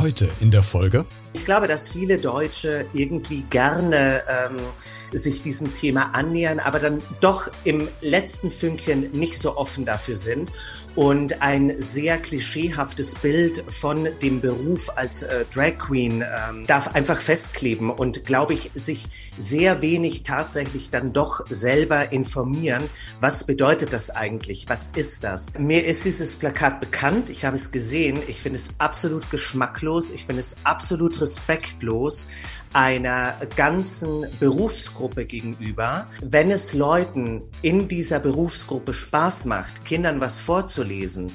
Heute in der Folge. Ich glaube, dass viele Deutsche irgendwie gerne ähm, sich diesem Thema annähern, aber dann doch im letzten Fünkchen nicht so offen dafür sind. Und ein sehr klischeehaftes Bild von dem Beruf als äh, Drag Queen ähm, darf einfach festkleben und glaube ich sich sehr wenig tatsächlich dann doch selber informieren, was bedeutet das eigentlich, was ist das. Mir ist dieses Plakat bekannt, ich habe es gesehen, ich finde es absolut geschmacklos, ich finde es absolut respektlos einer ganzen Berufsgruppe gegenüber. Wenn es Leuten in dieser Berufsgruppe Spaß macht, Kindern was vorzulesen,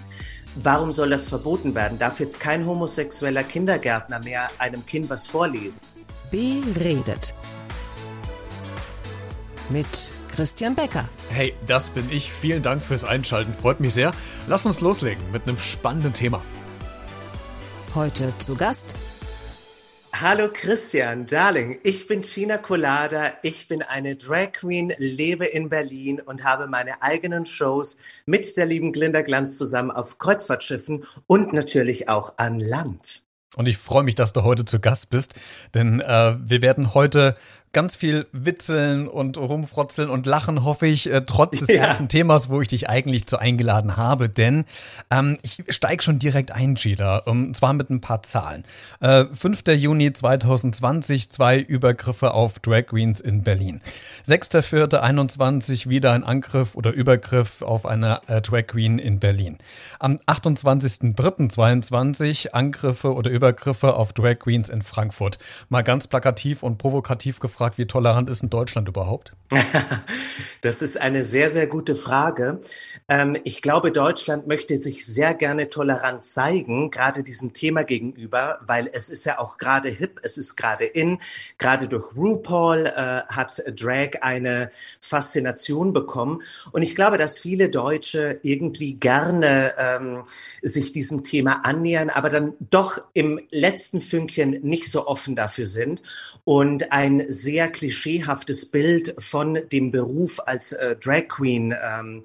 warum soll das verboten werden? Darf jetzt kein homosexueller Kindergärtner mehr einem Kind was vorlesen? Beredet. Mit Christian Becker. Hey, das bin ich. Vielen Dank fürs Einschalten. Freut mich sehr. Lass uns loslegen mit einem spannenden Thema. Heute zu Gast Hallo Christian, Darling, ich bin China Colada, ich bin eine Drag Queen, lebe in Berlin und habe meine eigenen Shows mit der lieben Glinda Glanz zusammen auf Kreuzfahrtschiffen und natürlich auch an Land. Und ich freue mich, dass du heute zu Gast bist, denn äh, wir werden heute ganz viel witzeln und rumfrotzeln und lachen, hoffe ich, äh, trotz des ja. ganzen Themas, wo ich dich eigentlich zu eingeladen habe. Denn ähm, ich steige schon direkt ein, Gila, und zwar mit ein paar Zahlen. Äh, 5. Juni 2020, zwei Übergriffe auf Drag Queens in Berlin. 6.4.21 wieder ein Angriff oder Übergriff auf eine äh, Drag Queen in Berlin. Am 28.3.22 Angriffe oder Übergriffe auf Drag Queens in Frankfurt. Mal ganz plakativ und provokativ gefragt, gefragt, wie tolerant ist in Deutschland überhaupt? das ist eine sehr, sehr gute Frage. Ähm, ich glaube, Deutschland möchte sich sehr gerne tolerant zeigen, gerade diesem Thema gegenüber, weil es ist ja auch gerade hip, es ist gerade in. Gerade durch RuPaul äh, hat Drag eine Faszination bekommen. Und ich glaube, dass viele Deutsche irgendwie gerne ähm, sich diesem Thema annähern, aber dann doch im letzten Fünkchen nicht so offen dafür sind und ein sehr klischeehaftes Bild von dem Beruf als äh, Drag Queen ähm,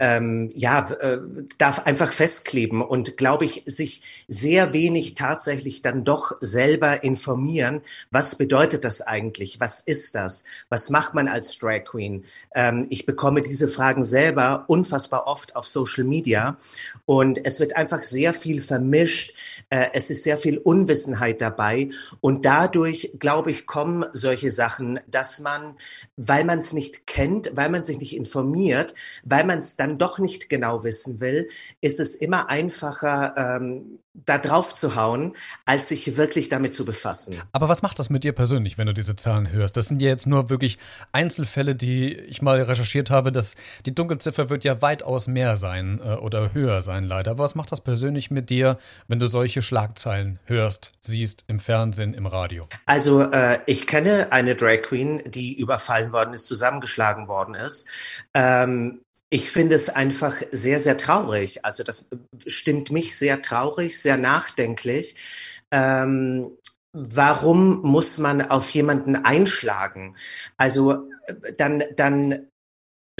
ähm, ja, äh, darf einfach festkleben und glaube ich, sich sehr wenig tatsächlich dann doch selber informieren, was bedeutet das eigentlich, was ist das, was macht man als Drag Queen. Ähm, ich bekomme diese Fragen selber unfassbar oft auf Social Media und es wird einfach sehr viel vermischt, äh, es ist sehr viel Unwissenheit dabei und dadurch, glaube ich, kommen solche Sachen, dass man, weil man es nicht kennt, weil man sich nicht informiert, weil man es dann dann doch nicht genau wissen will, ist es immer einfacher, ähm, da drauf zu hauen, als sich wirklich damit zu befassen. Aber was macht das mit dir persönlich, wenn du diese Zahlen hörst? Das sind ja jetzt nur wirklich Einzelfälle, die ich mal recherchiert habe. Dass die Dunkelziffer wird ja weitaus mehr sein äh, oder höher sein, leider. Aber was macht das persönlich mit dir, wenn du solche Schlagzeilen hörst, siehst im Fernsehen, im Radio? Also äh, ich kenne eine Drag Queen, die überfallen worden ist, zusammengeschlagen worden ist. Ähm, ich finde es einfach sehr, sehr traurig. Also das stimmt mich sehr traurig, sehr nachdenklich. Ähm, warum muss man auf jemanden einschlagen? Also dann, dann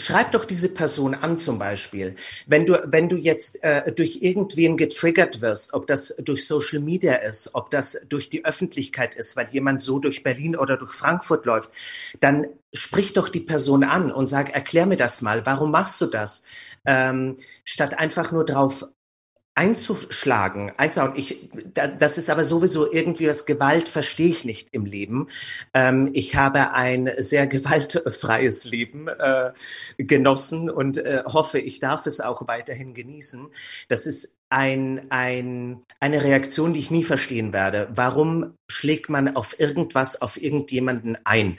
Schreib doch diese Person an zum Beispiel. Wenn du, wenn du jetzt äh, durch irgendwen getriggert wirst, ob das durch Social Media ist, ob das durch die Öffentlichkeit ist, weil jemand so durch Berlin oder durch Frankfurt läuft, dann sprich doch die Person an und sag, erklär mir das mal, warum machst du das? Ähm, statt einfach nur drauf einzuschlagen, einzuhauen. Ich, das ist aber sowieso irgendwie was Gewalt verstehe ich nicht im Leben. Ähm, ich habe ein sehr gewaltfreies Leben äh, genossen und äh, hoffe, ich darf es auch weiterhin genießen. Das ist ein, ein, eine Reaktion, die ich nie verstehen werde. Warum schlägt man auf irgendwas, auf irgendjemanden ein?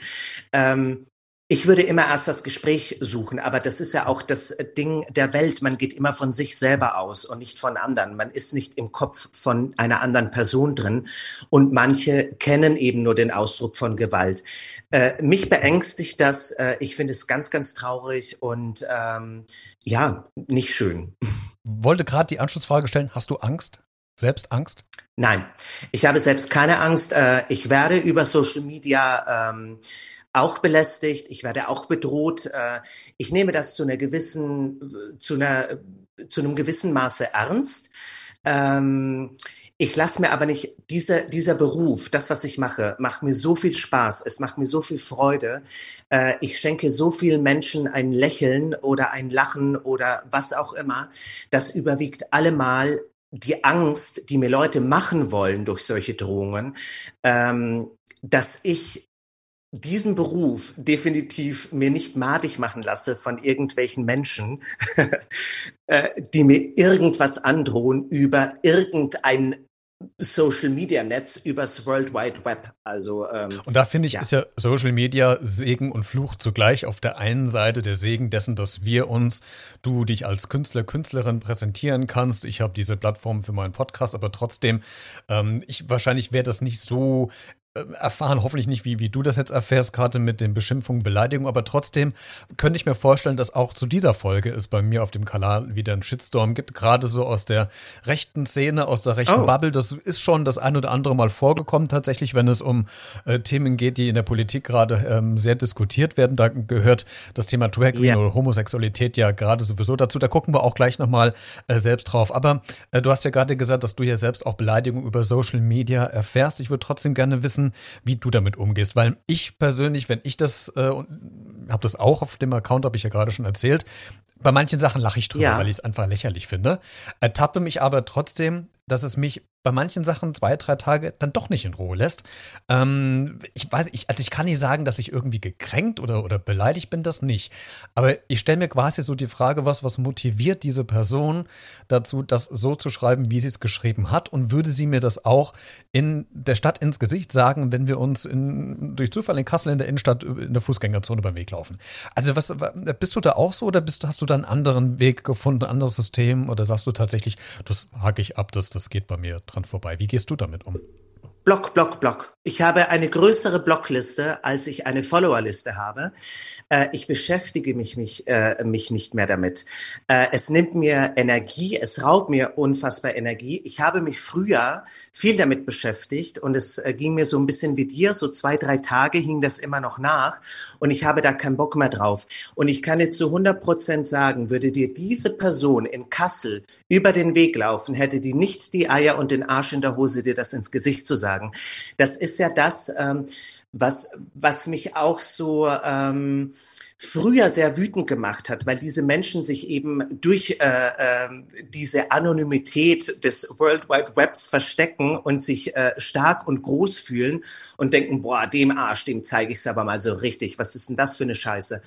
Ähm, ich würde immer erst das Gespräch suchen, aber das ist ja auch das Ding der Welt. Man geht immer von sich selber aus und nicht von anderen. Man ist nicht im Kopf von einer anderen Person drin. Und manche kennen eben nur den Ausdruck von Gewalt. Äh, mich beängstigt das. Äh, ich finde es ganz, ganz traurig und ähm, ja, nicht schön. Wollte gerade die Anschlussfrage stellen. Hast du Angst? Selbst Angst? Nein, ich habe selbst keine Angst. Äh, ich werde über Social Media ähm, auch belästigt, ich werde auch bedroht. Äh, ich nehme das zu einer gewissen, zu einer, zu einem gewissen Maße ernst. Ähm, ich lasse mir aber nicht, dieser, dieser Beruf, das, was ich mache, macht mir so viel Spaß, es macht mir so viel Freude. Äh, ich schenke so vielen Menschen ein Lächeln oder ein Lachen oder was auch immer. Das überwiegt allemal die Angst, die mir Leute machen wollen durch solche Drohungen, ähm, dass ich diesen Beruf definitiv mir nicht madig machen lasse von irgendwelchen Menschen, äh, die mir irgendwas androhen über irgendein Social Media Netz übers World Wide Web. Also ähm, und da finde ich ja. ist ja Social Media Segen und Fluch zugleich. Auf der einen Seite der Segen dessen, dass wir uns, du dich als Künstler Künstlerin präsentieren kannst. Ich habe diese Plattform für meinen Podcast, aber trotzdem, ähm, ich wahrscheinlich wäre das nicht so erfahren, hoffentlich nicht, wie, wie du das jetzt erfährst, gerade mit den Beschimpfungen, Beleidigungen, aber trotzdem könnte ich mir vorstellen, dass auch zu dieser Folge es bei mir auf dem Kanal wieder einen Shitstorm gibt, gerade so aus der rechten Szene, aus der rechten oh. Bubble. Das ist schon das ein oder andere Mal vorgekommen, tatsächlich, wenn es um äh, Themen geht, die in der Politik gerade ähm, sehr diskutiert werden. Da gehört das Thema Drag Queen yeah. oder Homosexualität ja gerade sowieso dazu. Da gucken wir auch gleich nochmal äh, selbst drauf. Aber äh, du hast ja gerade gesagt, dass du ja selbst auch Beleidigungen über Social Media erfährst. Ich würde trotzdem gerne wissen, wissen, wie du damit umgehst. Weil ich persönlich, wenn ich das, äh, habe das auch auf dem Account, habe ich ja gerade schon erzählt, bei manchen Sachen lache ich drüber, ja. weil ich es einfach lächerlich finde. Ertappe mich aber trotzdem, dass es mich bei manchen Sachen zwei, drei Tage dann doch nicht in Ruhe lässt. Ähm, ich weiß, ich, also ich kann nicht sagen, dass ich irgendwie gekränkt oder, oder beleidigt bin, das nicht. Aber ich stelle mir quasi so die Frage, was, was motiviert diese Person dazu, das so zu schreiben, wie sie es geschrieben hat? Und würde sie mir das auch in der Stadt ins Gesicht sagen, wenn wir uns in, durch Zufall in Kassel in der Innenstadt in der Fußgängerzone beim Weg laufen? Also was, bist du da auch so oder bist, hast du da einen anderen Weg gefunden, ein anderes System? Oder sagst du tatsächlich, das hacke ich ab, das, das geht bei mir dran vorbei. Wie gehst du damit um? Block, Block, Block. Ich habe eine größere Blockliste, als ich eine Followerliste habe. Äh, ich beschäftige mich, mich, äh, mich nicht mehr damit. Äh, es nimmt mir Energie, es raubt mir unfassbar Energie. Ich habe mich früher viel damit beschäftigt und es äh, ging mir so ein bisschen wie dir, so zwei, drei Tage hing das immer noch nach und ich habe da keinen Bock mehr drauf. Und ich kann jetzt zu 100 Prozent sagen, würde dir diese Person in Kassel über den Weg laufen, hätte die nicht die Eier und den Arsch in der Hose, dir das ins Gesicht zu sagen. Das ist ja das, ähm, was, was mich auch so ähm, früher sehr wütend gemacht hat, weil diese Menschen sich eben durch äh, äh, diese Anonymität des World Wide Webs verstecken und sich äh, stark und groß fühlen und denken, boah, dem Arsch, dem zeige ich es aber mal so richtig. Was ist denn das für eine Scheiße?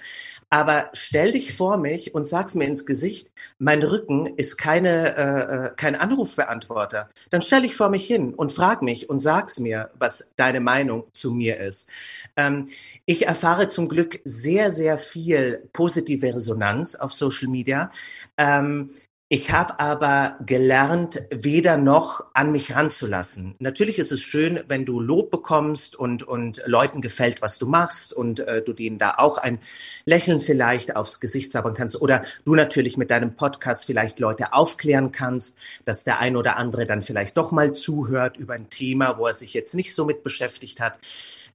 Aber stell dich vor mich und sag's mir ins Gesicht, mein Rücken ist keine, äh, äh, kein Anrufbeantworter. Dann stell dich vor mich hin und frag mich und sag's mir, was deine Meinung zu mir ist. Ähm, ich erfahre zum Glück sehr, sehr viel positive Resonanz auf Social Media. Ähm, ich habe aber gelernt, weder noch an mich ranzulassen. Natürlich ist es schön, wenn du Lob bekommst und, und Leuten gefällt, was du machst und äh, du denen da auch ein Lächeln vielleicht aufs Gesicht zaubern kannst oder du natürlich mit deinem Podcast vielleicht Leute aufklären kannst, dass der ein oder andere dann vielleicht doch mal zuhört über ein Thema, wo er sich jetzt nicht so mit beschäftigt hat.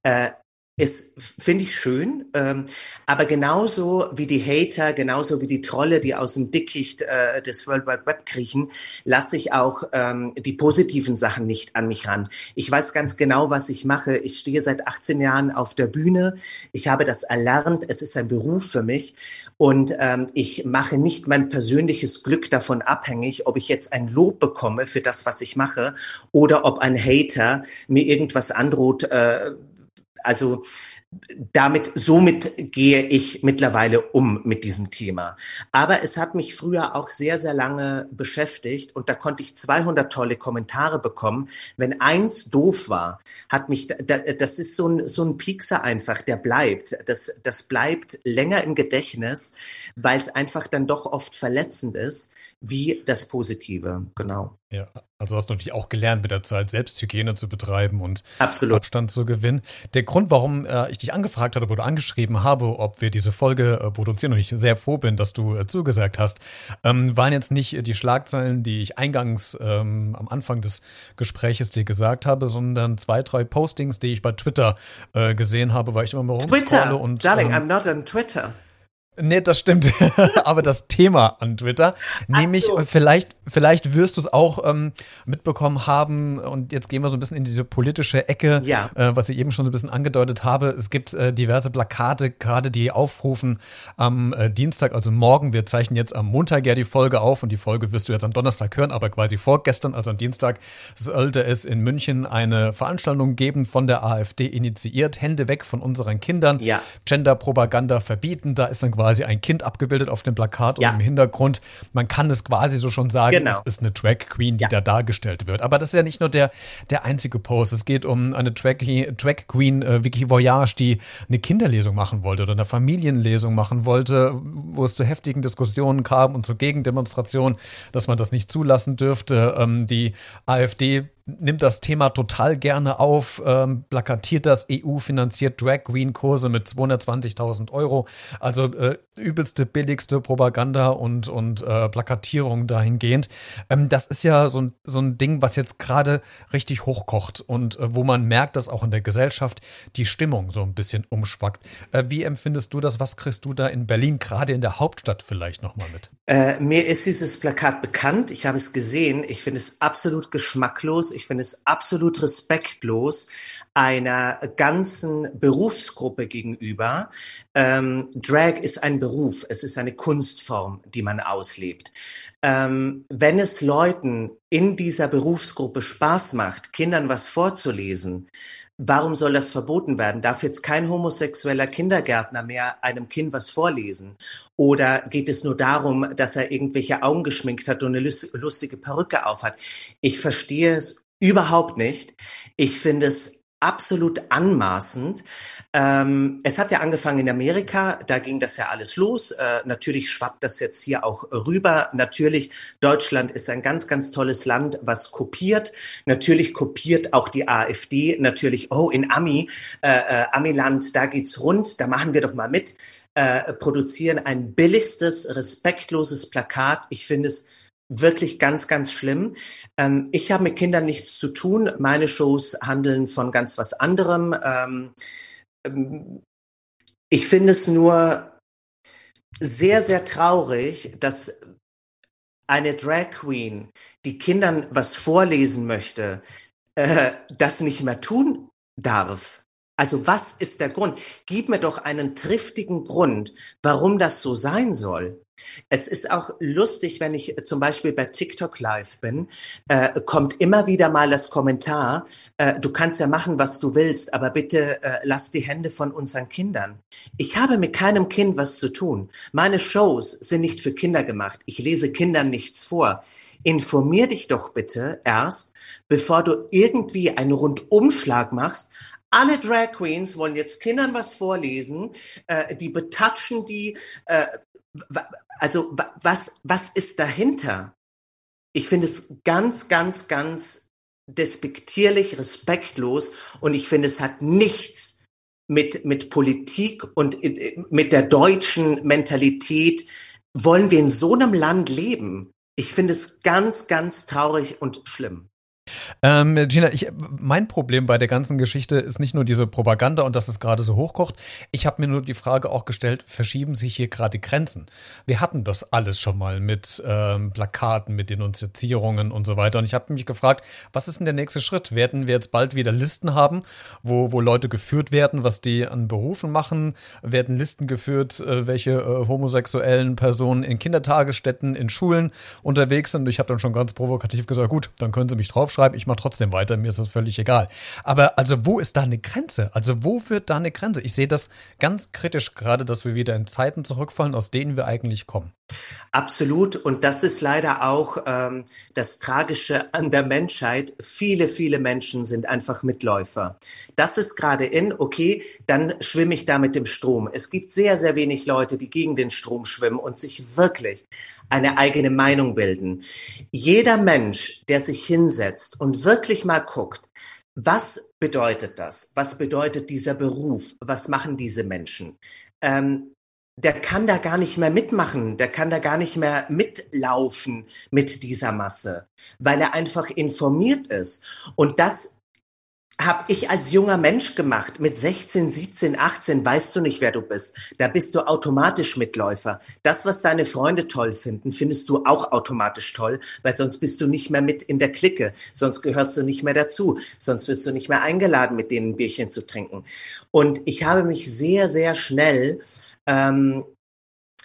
Äh, ist, finde ich schön, ähm, aber genauso wie die Hater, genauso wie die Trolle, die aus dem Dickicht äh, des World Wide Web kriechen, lasse ich auch ähm, die positiven Sachen nicht an mich ran. Ich weiß ganz genau, was ich mache. Ich stehe seit 18 Jahren auf der Bühne. Ich habe das erlernt. Es ist ein Beruf für mich. Und ähm, ich mache nicht mein persönliches Glück davon abhängig, ob ich jetzt ein Lob bekomme für das, was ich mache, oder ob ein Hater mir irgendwas androht, äh, also damit, somit gehe ich mittlerweile um mit diesem Thema. Aber es hat mich früher auch sehr, sehr lange beschäftigt und da konnte ich 200 tolle Kommentare bekommen. Wenn eins doof war, hat mich, das ist so ein, so ein Piekser einfach, der bleibt. Das, das bleibt länger im Gedächtnis, weil es einfach dann doch oft verletzend ist, wie das Positive. Genau. Ja, also hast du natürlich auch gelernt, mit der Zeit Selbsthygiene zu betreiben und Absolut. Abstand zu gewinnen. Der Grund, warum äh, ich dich angefragt hatte oder angeschrieben habe, ob wir diese Folge äh, produzieren und ich sehr froh bin, dass du äh, zugesagt hast, ähm, waren jetzt nicht die Schlagzeilen, die ich eingangs ähm, am Anfang des Gespräches dir gesagt habe, sondern zwei, drei Postings, die ich bei Twitter äh, gesehen habe, weil ich immer mal Twitter, und Darling, ähm, I'm not on Twitter. Nee, das stimmt. Aber das Thema an Twitter, nämlich so. vielleicht, vielleicht wirst du es auch ähm, mitbekommen haben und jetzt gehen wir so ein bisschen in diese politische Ecke, ja. äh, was ich eben schon so ein bisschen angedeutet habe. Es gibt äh, diverse Plakate, gerade die aufrufen am äh, Dienstag, also morgen. Wir zeichnen jetzt am Montag ja die Folge auf und die Folge wirst du jetzt am Donnerstag hören, aber quasi vorgestern, also am Dienstag, sollte es in München eine Veranstaltung geben von der AfD initiiert. Hände weg von unseren Kindern. Ja. Genderpropaganda verbieten. Da ist dann quasi ein Kind abgebildet auf dem Plakat ja. und im Hintergrund. Man kann es quasi so schon sagen, genau. es ist eine Drag Queen, die ja. da dargestellt wird. Aber das ist ja nicht nur der, der einzige Post. Es geht um eine Drag, Drag Queen, äh, Vicky Voyage, die eine Kinderlesung machen wollte oder eine Familienlesung machen wollte, wo es zu heftigen Diskussionen kam und zu Gegendemonstrationen, dass man das nicht zulassen dürfte. Ähm, die AfD nimmt das Thema total gerne auf, ähm, plakatiert das EU-finanziert Drag Queen Kurse mit 220.000 Euro. Also äh, übelste, billigste Propaganda und, und äh, Plakatierung dahingehend. Ähm, das ist ja so ein, so ein Ding, was jetzt gerade richtig hochkocht und äh, wo man merkt, dass auch in der Gesellschaft die Stimmung so ein bisschen umschwackt. Äh, wie empfindest du das? Was kriegst du da in Berlin, gerade in der Hauptstadt vielleicht nochmal mit? Äh, mir ist dieses Plakat bekannt. Ich habe es gesehen. Ich finde es absolut geschmacklos ich finde es absolut respektlos einer ganzen Berufsgruppe gegenüber. Ähm, Drag ist ein Beruf, es ist eine Kunstform, die man auslebt. Ähm, wenn es Leuten in dieser Berufsgruppe Spaß macht, Kindern was vorzulesen, Warum soll das verboten werden? Darf jetzt kein homosexueller Kindergärtner mehr einem Kind was vorlesen? Oder geht es nur darum, dass er irgendwelche Augen geschminkt hat und eine lustige Perücke aufhat? Ich verstehe es Überhaupt nicht. Ich finde es absolut anmaßend. Ähm, es hat ja angefangen in Amerika, da ging das ja alles los. Äh, natürlich schwappt das jetzt hier auch rüber. Natürlich, Deutschland ist ein ganz, ganz tolles Land, was kopiert. Natürlich kopiert auch die AfD. Natürlich, oh, in Ami, äh, äh, Amiland, da geht's rund, da machen wir doch mal mit. Äh, produzieren ein billigstes, respektloses Plakat. Ich finde es wirklich ganz, ganz schlimm. Ähm, ich habe mit Kindern nichts zu tun. Meine Shows handeln von ganz was anderem. Ähm, ähm, ich finde es nur sehr, sehr traurig, dass eine Drag Queen, die Kindern was vorlesen möchte, äh, das nicht mehr tun darf. Also was ist der Grund? Gib mir doch einen triftigen Grund, warum das so sein soll. Es ist auch lustig, wenn ich zum Beispiel bei TikTok live bin, äh, kommt immer wieder mal das Kommentar, äh, du kannst ja machen, was du willst, aber bitte äh, lass die Hände von unseren Kindern. Ich habe mit keinem Kind was zu tun. Meine Shows sind nicht für Kinder gemacht. Ich lese Kindern nichts vor. Informier dich doch bitte erst, bevor du irgendwie einen Rundumschlag machst. Alle Drag Queens wollen jetzt Kindern was vorlesen, äh, die betatschen die, äh, also was, was ist dahinter? Ich finde es ganz, ganz, ganz despektierlich, respektlos und ich finde, es hat nichts mit, mit Politik und äh, mit der deutschen Mentalität. Wollen wir in so einem Land leben? Ich finde es ganz, ganz traurig und schlimm. Ähm, Gina, ich, mein Problem bei der ganzen Geschichte ist nicht nur diese Propaganda und dass es gerade so hochkocht. Ich habe mir nur die Frage auch gestellt, verschieben sich hier gerade Grenzen? Wir hatten das alles schon mal mit ähm, Plakaten, mit Denunzierungen und so weiter. Und ich habe mich gefragt, was ist denn der nächste Schritt? Werden wir jetzt bald wieder Listen haben, wo, wo Leute geführt werden, was die an Berufen machen? Werden Listen geführt, äh, welche äh, homosexuellen Personen in Kindertagesstätten, in Schulen unterwegs sind? Und ich habe dann schon ganz provokativ gesagt, gut, dann können Sie mich draufschreiben schreibe, ich mache trotzdem weiter, mir ist das völlig egal. Aber also wo ist da eine Grenze? Also wo führt da eine Grenze? Ich sehe das ganz kritisch gerade, dass wir wieder in Zeiten zurückfallen, aus denen wir eigentlich kommen. Absolut. Und das ist leider auch ähm, das Tragische an der Menschheit. Viele, viele Menschen sind einfach Mitläufer. Das ist gerade in, okay, dann schwimme ich da mit dem Strom. Es gibt sehr, sehr wenig Leute, die gegen den Strom schwimmen und sich wirklich eine eigene Meinung bilden. Jeder Mensch, der sich hinsetzt und wirklich mal guckt, was bedeutet das? Was bedeutet dieser Beruf? Was machen diese Menschen? Ähm, der kann da gar nicht mehr mitmachen, der kann da gar nicht mehr mitlaufen mit dieser Masse, weil er einfach informiert ist. Und das habe ich als junger Mensch gemacht. Mit 16, 17, 18 weißt du nicht, wer du bist. Da bist du automatisch Mitläufer. Das, was deine Freunde toll finden, findest du auch automatisch toll, weil sonst bist du nicht mehr mit in der Clique, sonst gehörst du nicht mehr dazu, sonst wirst du nicht mehr eingeladen, mit denen ein Bierchen zu trinken. Und ich habe mich sehr, sehr schnell ähm,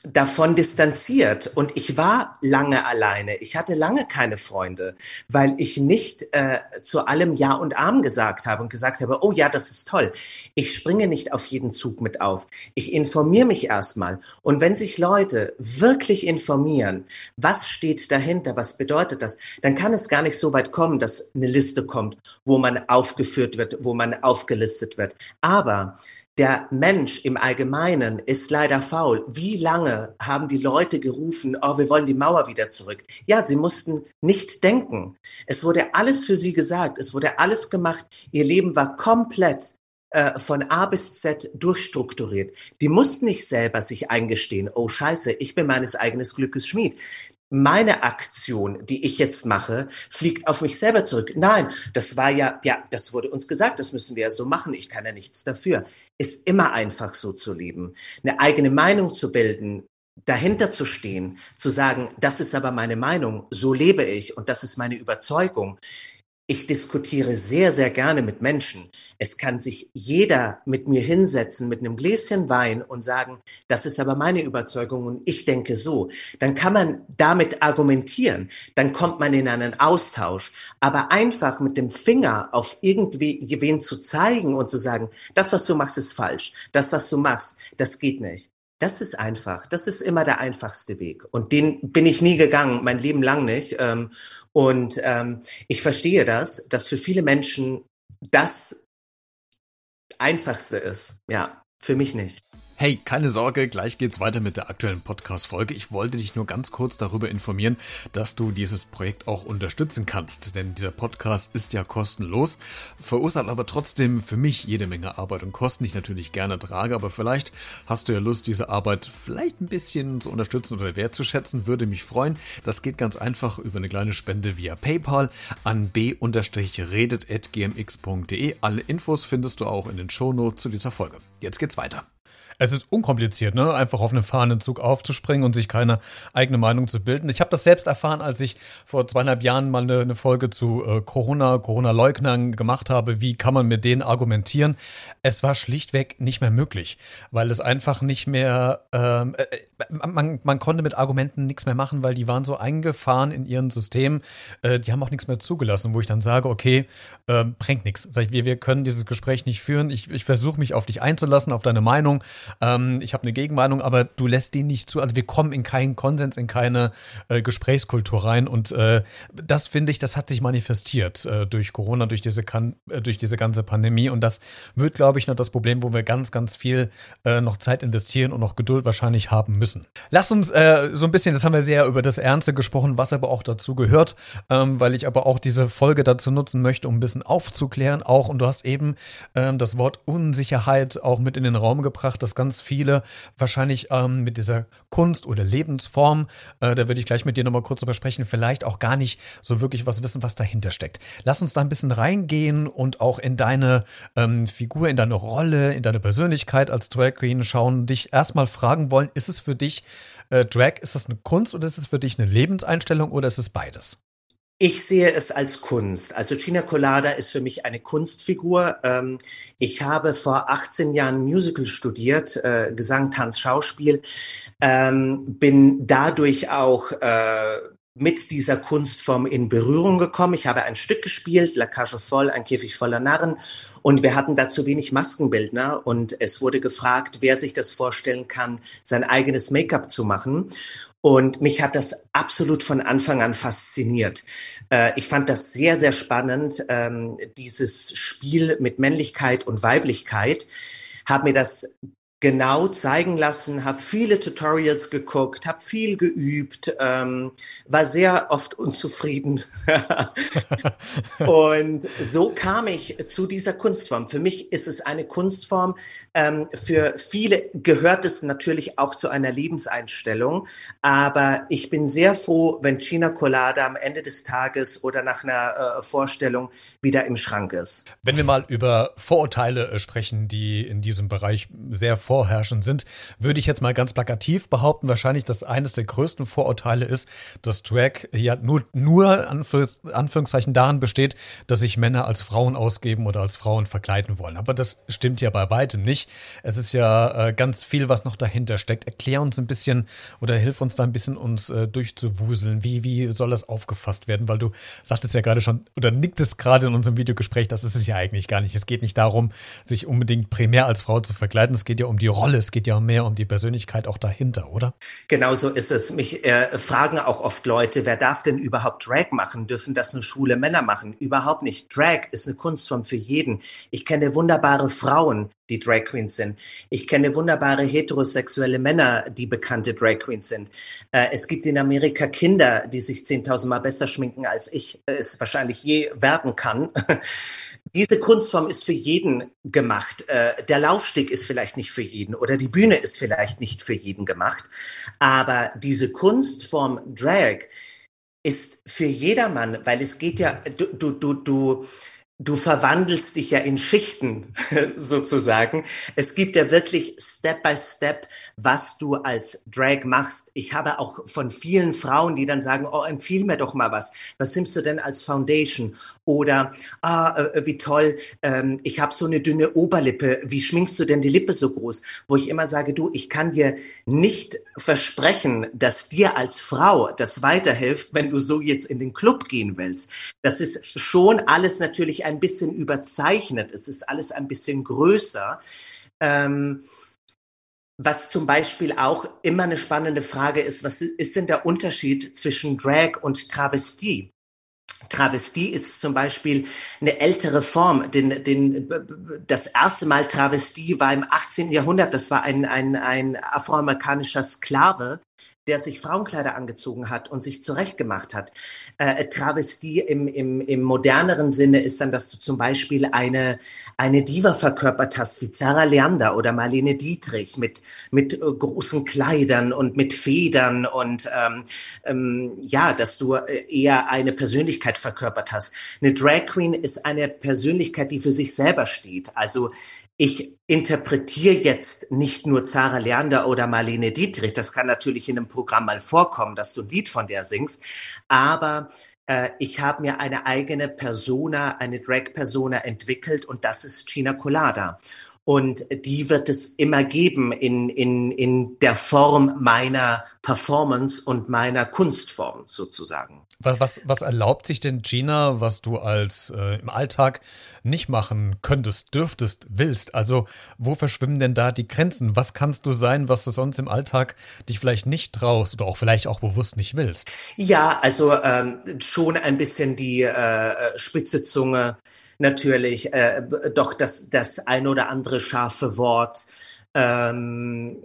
davon distanziert und ich war lange alleine. Ich hatte lange keine Freunde, weil ich nicht äh, zu allem Ja und Arm gesagt habe und gesagt habe, oh ja, das ist toll. Ich springe nicht auf jeden Zug mit auf. Ich informiere mich erstmal. Und wenn sich Leute wirklich informieren, was steht dahinter, was bedeutet das, dann kann es gar nicht so weit kommen, dass eine Liste kommt, wo man aufgeführt wird, wo man aufgelistet wird. Aber der Mensch im Allgemeinen ist leider faul. Wie lange haben die Leute gerufen, oh, wir wollen die Mauer wieder zurück? Ja, sie mussten nicht denken. Es wurde alles für sie gesagt. Es wurde alles gemacht. Ihr Leben war komplett äh, von A bis Z durchstrukturiert. Die mussten nicht selber sich eingestehen, oh scheiße, ich bin meines eigenen Glückes Schmied meine Aktion, die ich jetzt mache, fliegt auf mich selber zurück. Nein, das war ja, ja, das wurde uns gesagt, das müssen wir ja so machen, ich kann ja nichts dafür. Ist immer einfach so zu leben. Eine eigene Meinung zu bilden, dahinter zu stehen, zu sagen, das ist aber meine Meinung, so lebe ich und das ist meine Überzeugung. Ich diskutiere sehr, sehr gerne mit Menschen. Es kann sich jeder mit mir hinsetzen mit einem Gläschen Wein und sagen, das ist aber meine Überzeugung und ich denke so. Dann kann man damit argumentieren. Dann kommt man in einen Austausch. Aber einfach mit dem Finger auf irgendwen zu zeigen und zu sagen, das, was du machst, ist falsch. Das, was du machst, das geht nicht. Das ist einfach. Das ist immer der einfachste Weg. Und den bin ich nie gegangen, mein Leben lang nicht. Ähm, und ähm, ich verstehe das, dass für viele Menschen das Einfachste ist. Ja, für mich nicht. Hey, keine Sorge, gleich geht's weiter mit der aktuellen Podcast-Folge. Ich wollte dich nur ganz kurz darüber informieren, dass du dieses Projekt auch unterstützen kannst, denn dieser Podcast ist ja kostenlos, verursacht aber trotzdem für mich jede Menge Arbeit und Kosten, die ich natürlich gerne trage, aber vielleicht hast du ja Lust, diese Arbeit vielleicht ein bisschen zu unterstützen oder wertzuschätzen, würde mich freuen. Das geht ganz einfach über eine kleine Spende via PayPal an b-redet.gmx.de. Alle Infos findest du auch in den Shownotes zu dieser Folge. Jetzt geht's weiter. Es ist unkompliziert, ne? Einfach auf einen fahrenden Zug aufzuspringen und sich keine eigene Meinung zu bilden. Ich habe das selbst erfahren, als ich vor zweieinhalb Jahren mal eine, eine Folge zu äh, Corona, Corona-Leugnern gemacht habe. Wie kann man mit denen argumentieren? Es war schlichtweg nicht mehr möglich, weil es einfach nicht mehr, ähm, äh, man, man konnte mit Argumenten nichts mehr machen, weil die waren so eingefahren in ihren Systemen, äh, die haben auch nichts mehr zugelassen, wo ich dann sage, okay, äh, bringt nichts. Sag ich, wir, wir können dieses Gespräch nicht führen. Ich, ich versuche mich auf dich einzulassen, auf deine Meinung. Ähm, ich habe eine Gegenmeinung, aber du lässt die nicht zu. Also wir kommen in keinen Konsens, in keine äh, Gesprächskultur rein. Und äh, das finde ich, das hat sich manifestiert äh, durch Corona, durch diese, kan durch diese ganze Pandemie. Und das wird, glaube ich, noch das Problem, wo wir ganz, ganz viel äh, noch Zeit investieren und noch Geduld wahrscheinlich haben müssen. Lass uns äh, so ein bisschen, das haben wir sehr über das Ernste gesprochen, was aber auch dazu gehört, ähm, weil ich aber auch diese Folge dazu nutzen möchte, um ein bisschen aufzuklären auch. Und du hast eben ähm, das Wort Unsicherheit auch mit in den Raum gebracht, dass ganz viele wahrscheinlich ähm, mit dieser Kunst oder Lebensform, äh, da würde ich gleich mit dir nochmal kurz drüber sprechen, vielleicht auch gar nicht so wirklich was wissen, was dahinter steckt. Lass uns da ein bisschen reingehen und auch in deine ähm, Figur, in deine Rolle, in deine Persönlichkeit als Drag Queen schauen, dich erstmal fragen wollen, ist es für dich äh, Drag, ist das eine Kunst oder ist es für dich eine Lebenseinstellung oder ist es beides? Ich sehe es als Kunst. Also Gina Colada ist für mich eine Kunstfigur. Ähm, ich habe vor 18 Jahren Musical studiert, äh, Gesang, Tanz, Schauspiel, ähm, bin dadurch auch äh, mit dieser Kunstform in Berührung gekommen. Ich habe ein Stück gespielt, La Cage voll, ein Käfig voller Narren. Und wir hatten dazu wenig Maskenbildner. Und es wurde gefragt, wer sich das vorstellen kann, sein eigenes Make-up zu machen. Und mich hat das absolut von Anfang an fasziniert. Äh, ich fand das sehr, sehr spannend, ähm, dieses Spiel mit Männlichkeit und Weiblichkeit. Habe mir das genau zeigen lassen, habe viele Tutorials geguckt, habe viel geübt, ähm, war sehr oft unzufrieden. und so kam ich zu dieser Kunstform. Für mich ist es eine Kunstform. Ähm, für viele gehört es natürlich auch zu einer Lebenseinstellung. Aber ich bin sehr froh, wenn China Colada am Ende des Tages oder nach einer äh, Vorstellung wieder im Schrank ist. Wenn wir mal über Vorurteile äh, sprechen, die in diesem Bereich sehr vor vorherrschend sind, würde ich jetzt mal ganz plakativ behaupten, wahrscheinlich, dass eines der größten Vorurteile ist, dass Drag ja nur, nur Anführungs Anführungszeichen darin besteht, dass sich Männer als Frauen ausgeben oder als Frauen verkleiden wollen. Aber das stimmt ja bei weitem nicht. Es ist ja äh, ganz viel, was noch dahinter steckt. Erklär uns ein bisschen oder hilf uns da ein bisschen, uns äh, durchzuwuseln. Wie, wie soll das aufgefasst werden? Weil du sagtest ja gerade schon oder nicktest gerade in unserem Videogespräch, das ist es ja eigentlich gar nicht. Es geht nicht darum, sich unbedingt primär als Frau zu verkleiden. Es geht ja um die Rolle, es geht ja mehr um die Persönlichkeit auch dahinter, oder? Genau so ist es. Mich äh, fragen auch oft Leute, wer darf denn überhaupt Drag machen? Dürfen das nur schwule Männer machen? Überhaupt nicht. Drag ist eine Kunstform für jeden. Ich kenne wunderbare Frauen, die Drag Queens sind. Ich kenne wunderbare heterosexuelle Männer, die bekannte Drag Queens sind. Äh, es gibt in Amerika Kinder, die sich 10.000 Mal besser schminken, als ich es wahrscheinlich je werden kann. Diese Kunstform ist für jeden gemacht. Äh, der Laufsteg ist vielleicht nicht für jeden oder die Bühne ist vielleicht nicht für jeden gemacht. Aber diese Kunstform Drag ist für jedermann, weil es geht ja, du, du, du, du, du verwandelst dich ja in Schichten sozusagen. Es gibt ja wirklich Step by Step, was du als Drag machst. Ich habe auch von vielen Frauen, die dann sagen, oh, empfiehl mir doch mal was. Was nimmst du denn als Foundation? Oder, ah, äh, wie toll, ähm, ich habe so eine dünne Oberlippe. Wie schminkst du denn die Lippe so groß? Wo ich immer sage, du, ich kann dir nicht versprechen, dass dir als Frau das weiterhilft, wenn du so jetzt in den Club gehen willst. Das ist schon alles natürlich ein bisschen überzeichnet. Es ist alles ein bisschen größer. Ähm, was zum Beispiel auch immer eine spannende Frage ist, was ist denn der Unterschied zwischen Drag und Travestie? Travestie ist zum Beispiel eine ältere Form. Den, den, das erste Mal Travestie war im 18. Jahrhundert. Das war ein, ein, ein afroamerikanischer Sklave, der sich Frauenkleider angezogen hat und sich zurechtgemacht hat. Äh, Travestie im, im, im moderneren Sinne ist dann, dass du zum Beispiel eine, eine Diva verkörpert hast, wie Zara Leander oder Marlene Dietrich mit, mit äh, großen Kleidern und mit Federn und ähm, ähm, ja, dass du äh, eher eine Persönlichkeit verkörpert hast. Eine Drag Queen ist eine Persönlichkeit, die für sich selber steht. Also ich interpretiere jetzt nicht nur Zara Leander oder Marlene Dietrich. Das kann natürlich in einem Programm mal vorkommen, dass du ein Lied von der singst. Aber äh, ich habe mir eine eigene Persona, eine Drag-Persona entwickelt und das ist Gina Colada. Und die wird es immer geben in, in, in der Form meiner Performance und meiner Kunstform sozusagen. Was, was, was erlaubt sich denn Gina, was du als äh, im Alltag nicht machen könntest, dürftest, willst? Also wo verschwimmen denn da die Grenzen? Was kannst du sein, was du sonst im Alltag dich vielleicht nicht traust oder auch vielleicht auch bewusst nicht willst? Ja, also ähm, schon ein bisschen die äh, spitze Zunge, natürlich, äh, doch das, das ein oder andere scharfe Wort. Ähm,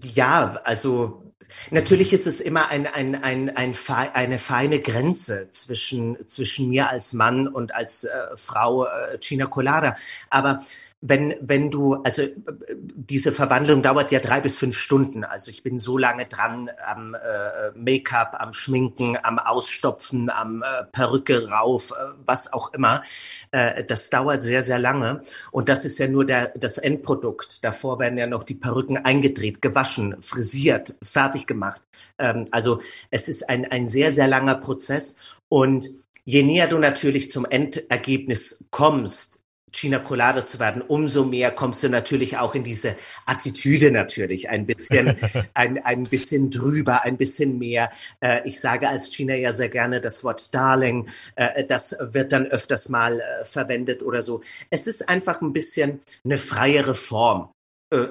ja, also Natürlich ist es immer ein, ein, ein, ein, eine feine Grenze zwischen, zwischen mir als Mann und als äh, Frau äh, Gina Colada. Aber wenn, wenn du, also diese Verwandlung dauert ja drei bis fünf Stunden. Also ich bin so lange dran am äh, Make-up, am Schminken, am Ausstopfen, am äh, Perücke rauf, äh, was auch immer. Äh, das dauert sehr, sehr lange. Und das ist ja nur der, das Endprodukt. Davor werden ja noch die Perücken eingedreht, gewaschen, frisiert, fertig gemacht. Ähm, also es ist ein, ein sehr, sehr langer Prozess. Und je näher du natürlich zum Endergebnis kommst, Gina Colada zu werden, umso mehr kommst du natürlich auch in diese Attitüde natürlich ein bisschen, ein, ein bisschen drüber, ein bisschen mehr. Äh, ich sage als Gina ja sehr gerne das Wort Darling. Äh, das wird dann öfters mal äh, verwendet oder so. Es ist einfach ein bisschen eine freiere Form. Äh,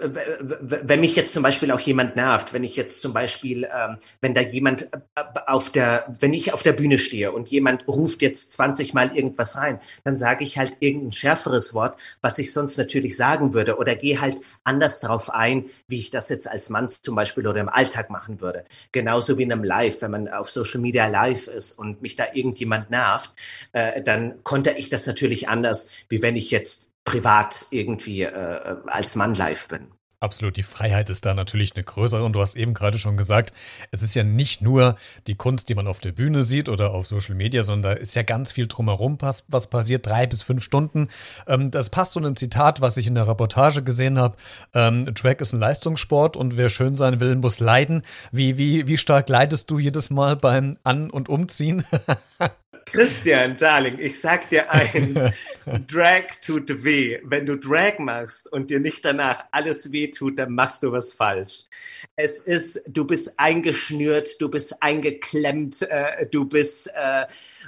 wenn mich jetzt zum Beispiel auch jemand nervt, wenn ich jetzt zum Beispiel, ähm, wenn da jemand äh, auf der, wenn ich auf der Bühne stehe und jemand ruft jetzt 20 Mal irgendwas rein, dann sage ich halt irgendein schärferes Wort, was ich sonst natürlich sagen würde oder gehe halt anders drauf ein, wie ich das jetzt als Mann zum Beispiel oder im Alltag machen würde. Genauso wie in einem Live, wenn man auf Social Media live ist und mich da irgendjemand nervt, äh, dann konnte ich das natürlich anders, wie wenn ich jetzt privat irgendwie äh, als Mann live bin. Absolut, die Freiheit ist da natürlich eine größere und du hast eben gerade schon gesagt, es ist ja nicht nur die Kunst, die man auf der Bühne sieht oder auf Social Media, sondern da ist ja ganz viel drumherum, was passiert, drei bis fünf Stunden. Ähm, das passt zu einem Zitat, was ich in der Reportage gesehen habe. Ähm, Track ist ein Leistungssport und wer schön sein will, muss leiden. Wie, wie, wie stark leidest du jedes Mal beim An- und Umziehen? Christian, Darling, ich sag dir eins, Drag tut weh. Wenn du Drag machst und dir nicht danach alles weh tut, dann machst du was falsch. Es ist, du bist eingeschnürt, du bist eingeklemmt, äh, du bist äh,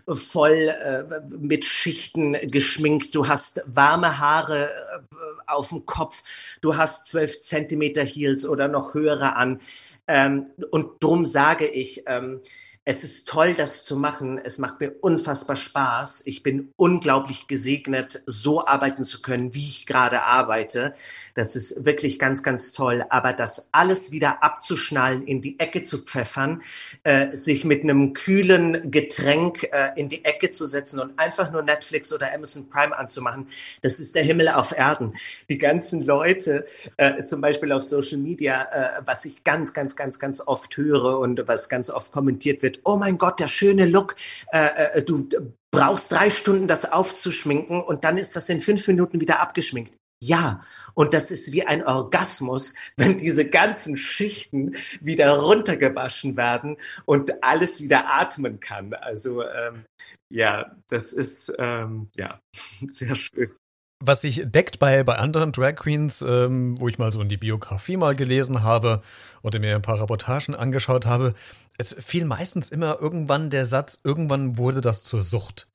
voll äh, mit Schichten geschminkt, du hast warme Haare äh, auf dem Kopf, du hast zwölf Zentimeter Heels oder noch höhere an. Ähm, und drum sage ich, ähm, es ist toll, das zu machen. Es macht mir unfassbar Spaß. Ich bin unglaublich gesegnet, so arbeiten zu können, wie ich gerade arbeite. Das ist wirklich ganz, ganz toll. Aber das alles wieder abzuschnallen, in die Ecke zu pfeffern, äh, sich mit einem kühlen Getränk äh, in die Ecke zu setzen und einfach nur Netflix oder Amazon Prime anzumachen, das ist der Himmel auf Erden. Die ganzen Leute, äh, zum Beispiel auf Social Media, äh, was ich ganz, ganz, ganz, ganz oft höre und was ganz oft kommentiert wird, mit, oh mein Gott, der schöne Look, äh, äh, du brauchst drei Stunden, das aufzuschminken und dann ist das in fünf Minuten wieder abgeschminkt. Ja, und das ist wie ein Orgasmus, wenn diese ganzen Schichten wieder runtergewaschen werden und alles wieder atmen kann. Also ähm, ja, das ist ähm, ja sehr schön was sich deckt bei, bei anderen Drag Queens, ähm, wo ich mal so in die Biografie mal gelesen habe oder mir ein paar Reportagen angeschaut habe, es fiel meistens immer irgendwann der Satz, irgendwann wurde das zur Sucht.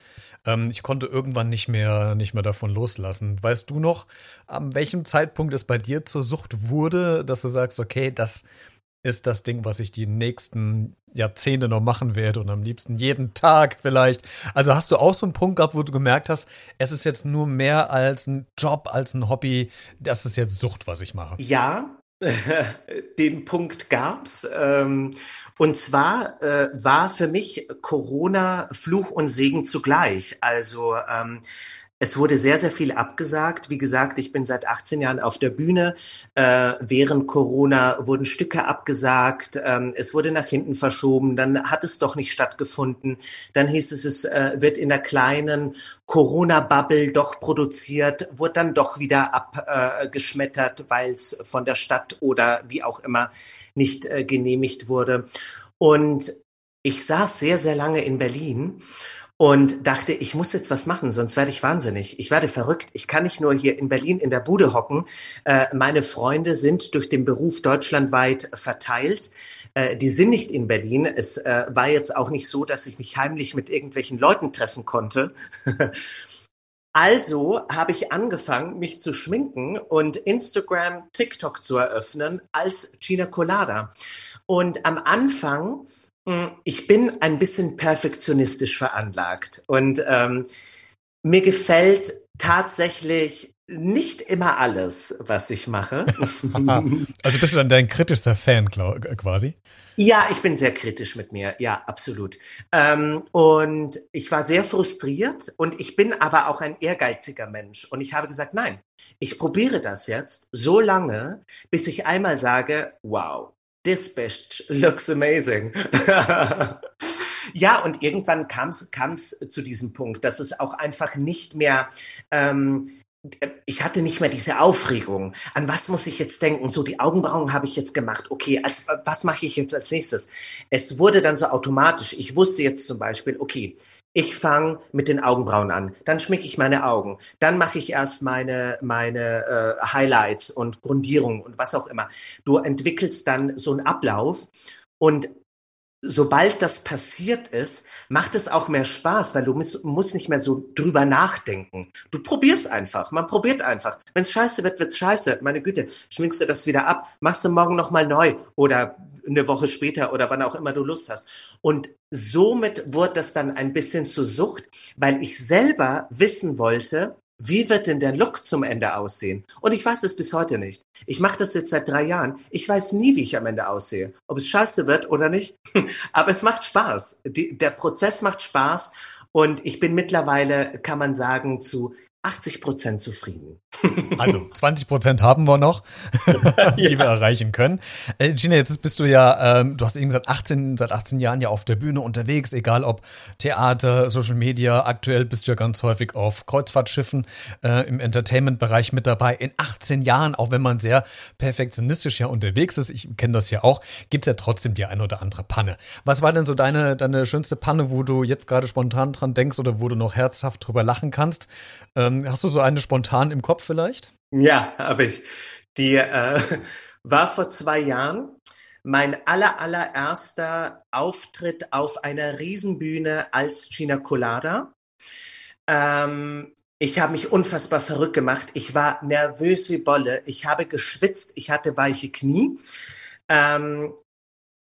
Ähm, ich konnte irgendwann nicht mehr, nicht mehr davon loslassen. Weißt du noch, an welchem Zeitpunkt es bei dir zur Sucht wurde, dass du sagst, okay, das ist das Ding, was ich die nächsten Jahrzehnte noch machen werde und am liebsten jeden Tag vielleicht. Also hast du auch so einen Punkt gehabt, wo du gemerkt hast, es ist jetzt nur mehr als ein Job, als ein Hobby, das ist jetzt Sucht, was ich mache. Ja, den Punkt gab's. Ähm, und zwar äh, war für mich Corona Fluch und Segen zugleich. Also ähm, es wurde sehr, sehr viel abgesagt. Wie gesagt, ich bin seit 18 Jahren auf der Bühne. Äh, während Corona wurden Stücke abgesagt. Ähm, es wurde nach hinten verschoben. Dann hat es doch nicht stattgefunden. Dann hieß es, es äh, wird in der kleinen Corona-Bubble doch produziert, wurde dann doch wieder abgeschmettert, äh, weil es von der Stadt oder wie auch immer nicht äh, genehmigt wurde. Und ich saß sehr, sehr lange in Berlin und dachte, ich muss jetzt was machen, sonst werde ich wahnsinnig. Ich werde verrückt. Ich kann nicht nur hier in Berlin in der Bude hocken. Äh, meine Freunde sind durch den Beruf deutschlandweit verteilt. Äh, die sind nicht in Berlin. Es äh, war jetzt auch nicht so, dass ich mich heimlich mit irgendwelchen Leuten treffen konnte. Also habe ich angefangen, mich zu schminken und Instagram, TikTok zu eröffnen als Gina Colada. Und am Anfang ich bin ein bisschen perfektionistisch veranlagt und ähm, mir gefällt tatsächlich nicht immer alles, was ich mache. also bist du dann dein kritischster Fan quasi? Ja, ich bin sehr kritisch mit mir. Ja, absolut. Ähm, und ich war sehr frustriert und ich bin aber auch ein ehrgeiziger Mensch. Und ich habe gesagt, nein, ich probiere das jetzt so lange, bis ich einmal sage, wow, this bitch looks amazing. ja, und irgendwann kam es zu diesem Punkt, dass es auch einfach nicht mehr ähm, ich hatte nicht mehr diese Aufregung. An was muss ich jetzt denken? So, die Augenbrauen habe ich jetzt gemacht. Okay, als, was mache ich jetzt als nächstes? Es wurde dann so automatisch. Ich wusste jetzt zum Beispiel, okay, ich fange mit den Augenbrauen an, dann schmicke ich meine Augen, dann mache ich erst meine, meine äh, Highlights und Grundierung und was auch immer. Du entwickelst dann so einen Ablauf und sobald das passiert ist, macht es auch mehr Spaß, weil du musst, musst nicht mehr so drüber nachdenken. Du probierst einfach. Man probiert einfach. Wenn es scheiße wird, wird's scheiße. Meine Güte, schminkst du das wieder ab, machst du morgen nochmal neu oder eine Woche später oder wann auch immer du Lust hast. Und somit wurde das dann ein bisschen zur Sucht, weil ich selber wissen wollte, wie wird denn der Look zum Ende aussehen? Und ich weiß das bis heute nicht. Ich mache das jetzt seit drei Jahren. Ich weiß nie, wie ich am Ende aussehe. Ob es scheiße wird oder nicht. Aber es macht Spaß. Die, der Prozess macht Spaß. Und ich bin mittlerweile, kann man sagen, zu 80 Prozent zufrieden. Also 20 Prozent haben wir noch, die ja. wir erreichen können. Äh, Gina, jetzt bist du ja, ähm, du hast eben gesagt, 18, seit 18 Jahren ja auf der Bühne unterwegs, egal ob Theater, Social Media. Aktuell bist du ja ganz häufig auf Kreuzfahrtschiffen äh, im Entertainment-Bereich mit dabei. In 18 Jahren, auch wenn man sehr perfektionistisch ja unterwegs ist, ich kenne das ja auch, gibt es ja trotzdem die ein oder andere Panne. Was war denn so deine, deine schönste Panne, wo du jetzt gerade spontan dran denkst oder wo du noch herzhaft drüber lachen kannst? Ähm, hast du so eine spontan im Kopf vielleicht? Ja, habe ich. Die äh, war vor zwei Jahren mein aller, allererster Auftritt auf einer Riesenbühne als Gina Colada. Ähm, ich habe mich unfassbar verrückt gemacht. Ich war nervös wie Bolle. Ich habe geschwitzt. Ich hatte weiche Knie. Ähm,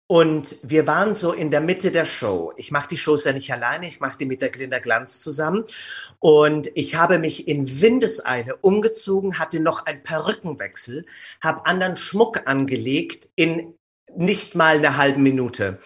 und wir waren so in der Mitte der Show. Ich mache die Shows ja nicht alleine, ich mache die mit der Glinda Glanz zusammen. Und ich habe mich in Windeseile umgezogen, hatte noch einen Perückenwechsel, habe anderen Schmuck angelegt in nicht mal eine halbe Minute.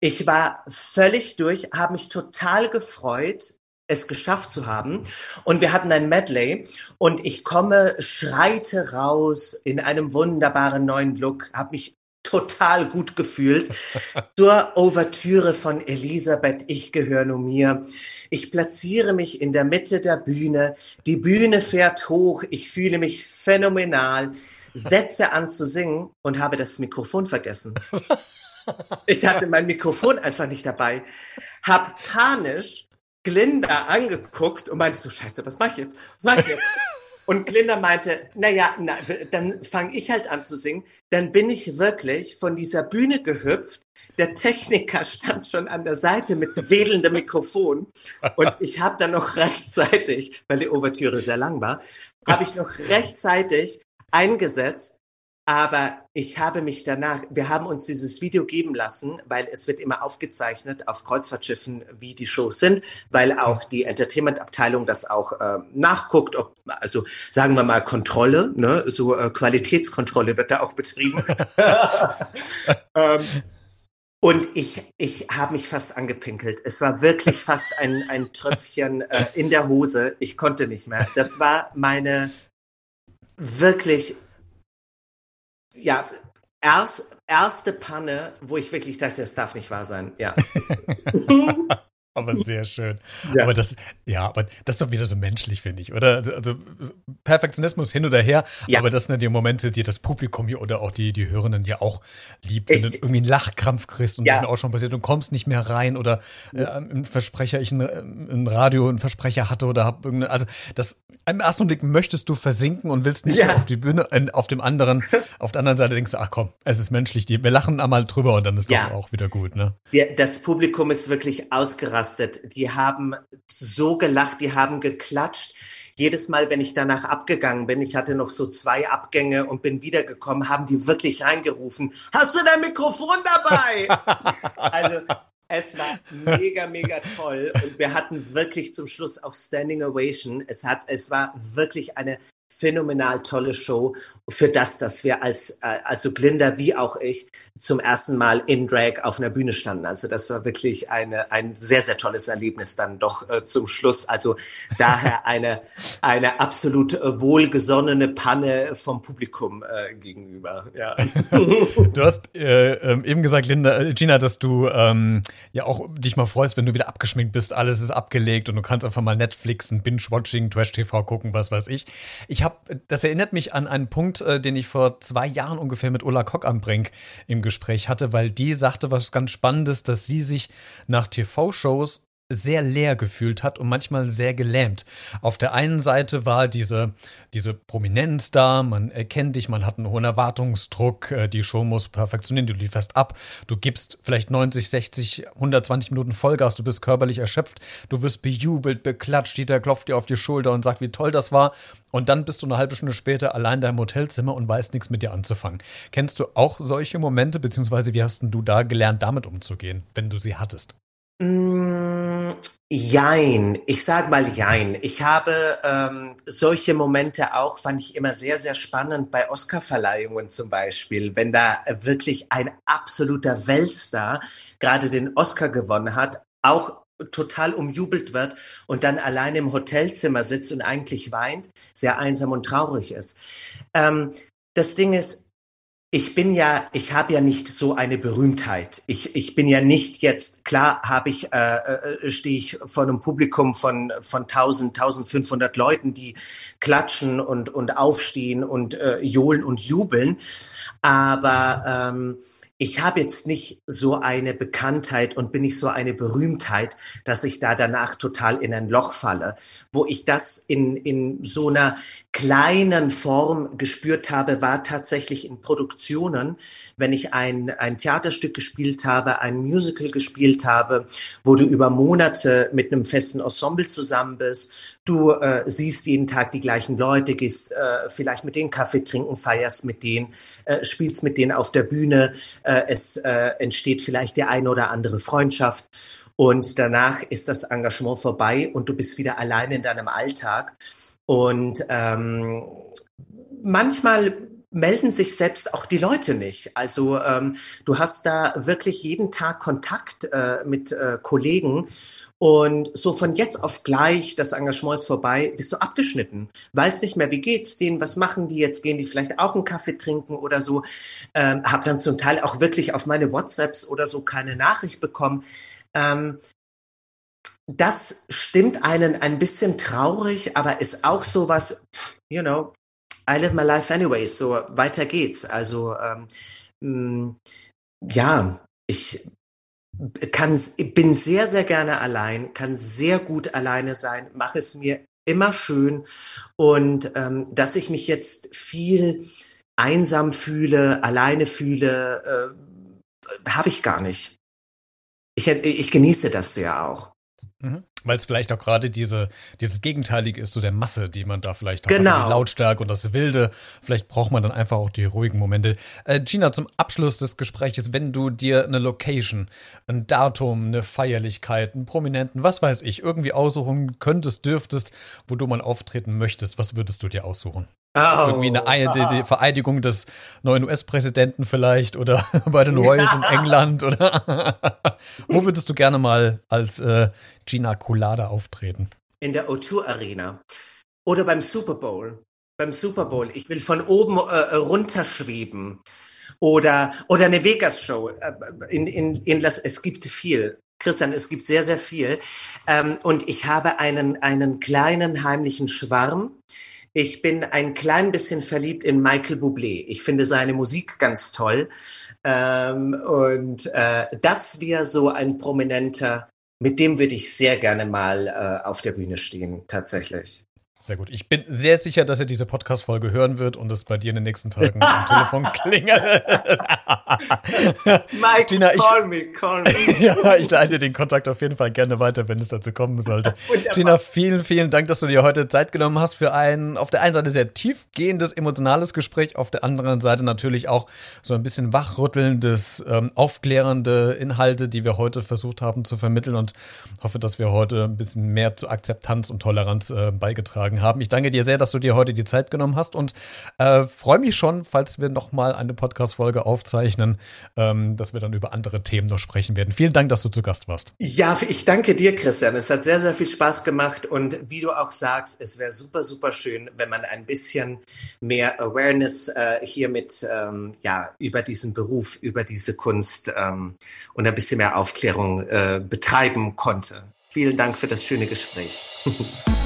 Ich war völlig durch, habe mich total gefreut, es geschafft zu haben. Und wir hatten ein Medley und ich komme, schreite raus in einem wunderbaren neuen Look, habe mich total gut gefühlt. Zur Ouvertüre von Elisabeth, ich gehöre nur mir. Ich platziere mich in der Mitte der Bühne. Die Bühne fährt hoch. Ich fühle mich phänomenal. Setze an zu singen und habe das Mikrofon vergessen. Ich hatte mein Mikrofon einfach nicht dabei. Hab panisch Glinda angeguckt und meinte so, scheiße, was mache ich jetzt? Was mache ich jetzt? Und Glinda meinte, naja, na, dann fange ich halt an zu singen. Dann bin ich wirklich von dieser Bühne gehüpft. Der Techniker stand schon an der Seite mit wedelndem Mikrofon. Und ich habe dann noch rechtzeitig, weil die Ouvertüre sehr lang war, habe ich noch rechtzeitig eingesetzt aber ich habe mich danach, wir haben uns dieses Video geben lassen, weil es wird immer aufgezeichnet auf Kreuzfahrtschiffen, wie die Shows sind, weil auch die Entertainment-Abteilung das auch äh, nachguckt, ob, also sagen wir mal Kontrolle, ne, so äh, Qualitätskontrolle wird da auch betrieben. ähm, und ich, ich habe mich fast angepinkelt. Es war wirklich fast ein, ein Tröpfchen äh, in der Hose. Ich konnte nicht mehr. Das war meine wirklich ja, erst, erste Panne, wo ich wirklich dachte, das darf nicht wahr sein. Ja. Aber sehr schön. Ja. Aber das, ja, aber das ist doch wieder so menschlich, finde ich, oder? Also, also, Perfektionismus hin oder her, ja. aber das sind die Momente, die das Publikum hier oder auch die, die Hörenden ja auch liebt, wenn ich, du irgendwie einen Lachkrampf kriegst und ja. das ist mir auch schon passiert, du kommst nicht mehr rein oder äh, ein Versprecher, ich ein, ein Radio einen Versprecher hatte oder hab irgendeine, also das, im ersten Blick möchtest du versinken und willst nicht ja. auf die Bühne, auf dem anderen, auf der anderen Seite denkst du, ach komm, es ist menschlich, die, wir lachen einmal drüber und dann ist ja. doch auch wieder gut, ne? das Publikum ist wirklich ausgerastet ausgerastet. Die haben so gelacht, die haben geklatscht. Jedes Mal, wenn ich danach abgegangen bin, ich hatte noch so zwei Abgänge und bin wiedergekommen, haben die wirklich reingerufen, hast du dein Mikrofon dabei? also es war mega, mega toll und wir hatten wirklich zum Schluss auch Standing Ovation. Es hat, es war wirklich eine phänomenal tolle Show für das, dass wir als, äh, also Glinda wie auch ich zum ersten Mal in Drag auf einer Bühne standen. Also das war wirklich eine, ein sehr, sehr tolles Erlebnis dann doch äh, zum Schluss. Also daher eine, eine absolut äh, wohlgesonnene Panne vom Publikum äh, gegenüber. Ja. du hast äh, ähm, eben gesagt, Linda, Gina, dass du ähm, ja auch dich mal freust, wenn du wieder abgeschminkt bist, alles ist abgelegt und du kannst einfach mal Netflixen, Binge-Watching, Trash-TV gucken, was weiß ich. Ich habe, das erinnert mich an einen Punkt, äh, den ich vor zwei Jahren ungefähr mit Ulla Kock am Brink im Gespräch hatte, weil die sagte was ganz Spannendes, dass sie sich nach TV-Shows sehr leer gefühlt hat und manchmal sehr gelähmt. Auf der einen Seite war diese, diese Prominenz da, man erkennt dich, man hat einen hohen Erwartungsdruck, äh, die Show muss perfektionieren, du lieferst ab, du gibst vielleicht 90, 60, 120 Minuten Vollgas, du bist körperlich erschöpft, du wirst bejubelt, beklatscht, jeder klopft dir auf die Schulter und sagt, wie toll das war. Und dann bist du eine halbe Stunde später allein da im Hotelzimmer und weißt nichts mit dir anzufangen. Kennst du auch solche Momente, beziehungsweise wie hast du da gelernt, damit umzugehen, wenn du sie hattest? Mm, jein, ich sag mal jein. Ich habe ähm, solche Momente auch, fand ich immer sehr, sehr spannend bei Oscarverleihungen zum Beispiel, wenn da wirklich ein absoluter Weltstar gerade den Oscar gewonnen hat, auch total umjubelt wird und dann allein im Hotelzimmer sitzt und eigentlich weint, sehr einsam und traurig ist. Ähm, das Ding ist, ich bin ja, ich habe ja nicht so eine Berühmtheit. Ich, ich bin ja nicht jetzt, klar habe ich, äh, äh, stehe ich vor einem Publikum von, von 1000, 1500 Leuten, die klatschen und, und aufstehen und äh, johlen und jubeln. Aber ähm, ich habe jetzt nicht so eine Bekanntheit und bin nicht so eine Berühmtheit, dass ich da danach total in ein Loch falle. Wo ich das in, in so einer kleinen Form gespürt habe, war tatsächlich in Produktionen, wenn ich ein, ein Theaterstück gespielt habe, ein Musical gespielt habe, wo du über Monate mit einem festen Ensemble zusammen bist, Du äh, siehst jeden Tag die gleichen Leute, gehst äh, vielleicht mit denen Kaffee trinken, feierst mit denen, äh, spielst mit denen auf der Bühne. Äh, es äh, entsteht vielleicht die eine oder andere Freundschaft. Und danach ist das Engagement vorbei und du bist wieder allein in deinem Alltag. Und ähm, manchmal melden sich selbst auch die Leute nicht. Also ähm, du hast da wirklich jeden Tag Kontakt äh, mit äh, Kollegen und so von jetzt auf gleich, das Engagement ist vorbei, bist du abgeschnitten. Weiß nicht mehr, wie geht's denen, was machen die jetzt? Gehen die vielleicht auch einen Kaffee trinken oder so? Ähm, hab dann zum Teil auch wirklich auf meine WhatsApps oder so keine Nachricht bekommen. Ähm, das stimmt einen ein bisschen traurig, aber ist auch so was, you know, I live my life anyway, so weiter geht's. Also ähm, mh, ja, ich kann, bin sehr, sehr gerne allein, kann sehr gut alleine sein, mache es mir immer schön und ähm, dass ich mich jetzt viel einsam fühle, alleine fühle, äh, habe ich gar nicht. Ich, ich genieße das sehr auch. Mhm. Weil es vielleicht auch gerade diese, dieses Gegenteilige ist, so der Masse, die man da vielleicht hat. Genau. Die Lautstärke und das Wilde. Vielleicht braucht man dann einfach auch die ruhigen Momente. Äh, Gina, zum Abschluss des Gesprächs, wenn du dir eine Location, ein Datum, eine Feierlichkeit, einen Prominenten, was weiß ich, irgendwie aussuchen könntest, dürftest, wo du mal auftreten möchtest, was würdest du dir aussuchen? Oh, Irgendwie eine die, die Vereidigung des neuen US-Präsidenten vielleicht oder bei den Royals in England oder wo würdest du gerne mal als äh, Gina Colada auftreten? In der O2 Arena oder beim Super Bowl. Beim Super Bowl. Ich will von oben äh, runterschweben oder oder eine Vegas Show. Äh, in, in, in Las, es gibt viel. Christian, es gibt sehr sehr viel. Ähm, und ich habe einen einen kleinen heimlichen Schwarm ich bin ein klein bisschen verliebt in Michael Bublé. Ich finde seine Musik ganz toll. Ähm, und äh, das wäre so ein prominenter, mit dem würde ich sehr gerne mal äh, auf der Bühne stehen, tatsächlich. Sehr gut. Ich bin sehr sicher, dass er diese Podcast-Folge hören wird und es bei dir in den nächsten Tagen am Telefon klingelt. Mike, Gina, call me, call me. ja, ich leite den Kontakt auf jeden Fall gerne weiter, wenn es dazu kommen sollte. Gina, vielen, vielen Dank, dass du dir heute Zeit genommen hast für ein auf der einen Seite sehr tiefgehendes, emotionales Gespräch, auf der anderen Seite natürlich auch so ein bisschen wachrüttelndes, ähm, aufklärende Inhalte, die wir heute versucht haben zu vermitteln und hoffe, dass wir heute ein bisschen mehr zu Akzeptanz und Toleranz äh, beigetragen beigetragen haben. Ich danke dir sehr, dass du dir heute die Zeit genommen hast und äh, freue mich schon, falls wir nochmal eine Podcast-Folge aufzeichnen, ähm, dass wir dann über andere Themen noch sprechen werden. Vielen Dank, dass du zu Gast warst. Ja, ich danke dir, Christian. Es hat sehr, sehr viel Spaß gemacht und wie du auch sagst, es wäre super, super schön, wenn man ein bisschen mehr Awareness äh, hier mit, ähm, ja, über diesen Beruf, über diese Kunst ähm, und ein bisschen mehr Aufklärung äh, betreiben konnte. Vielen Dank für das schöne Gespräch.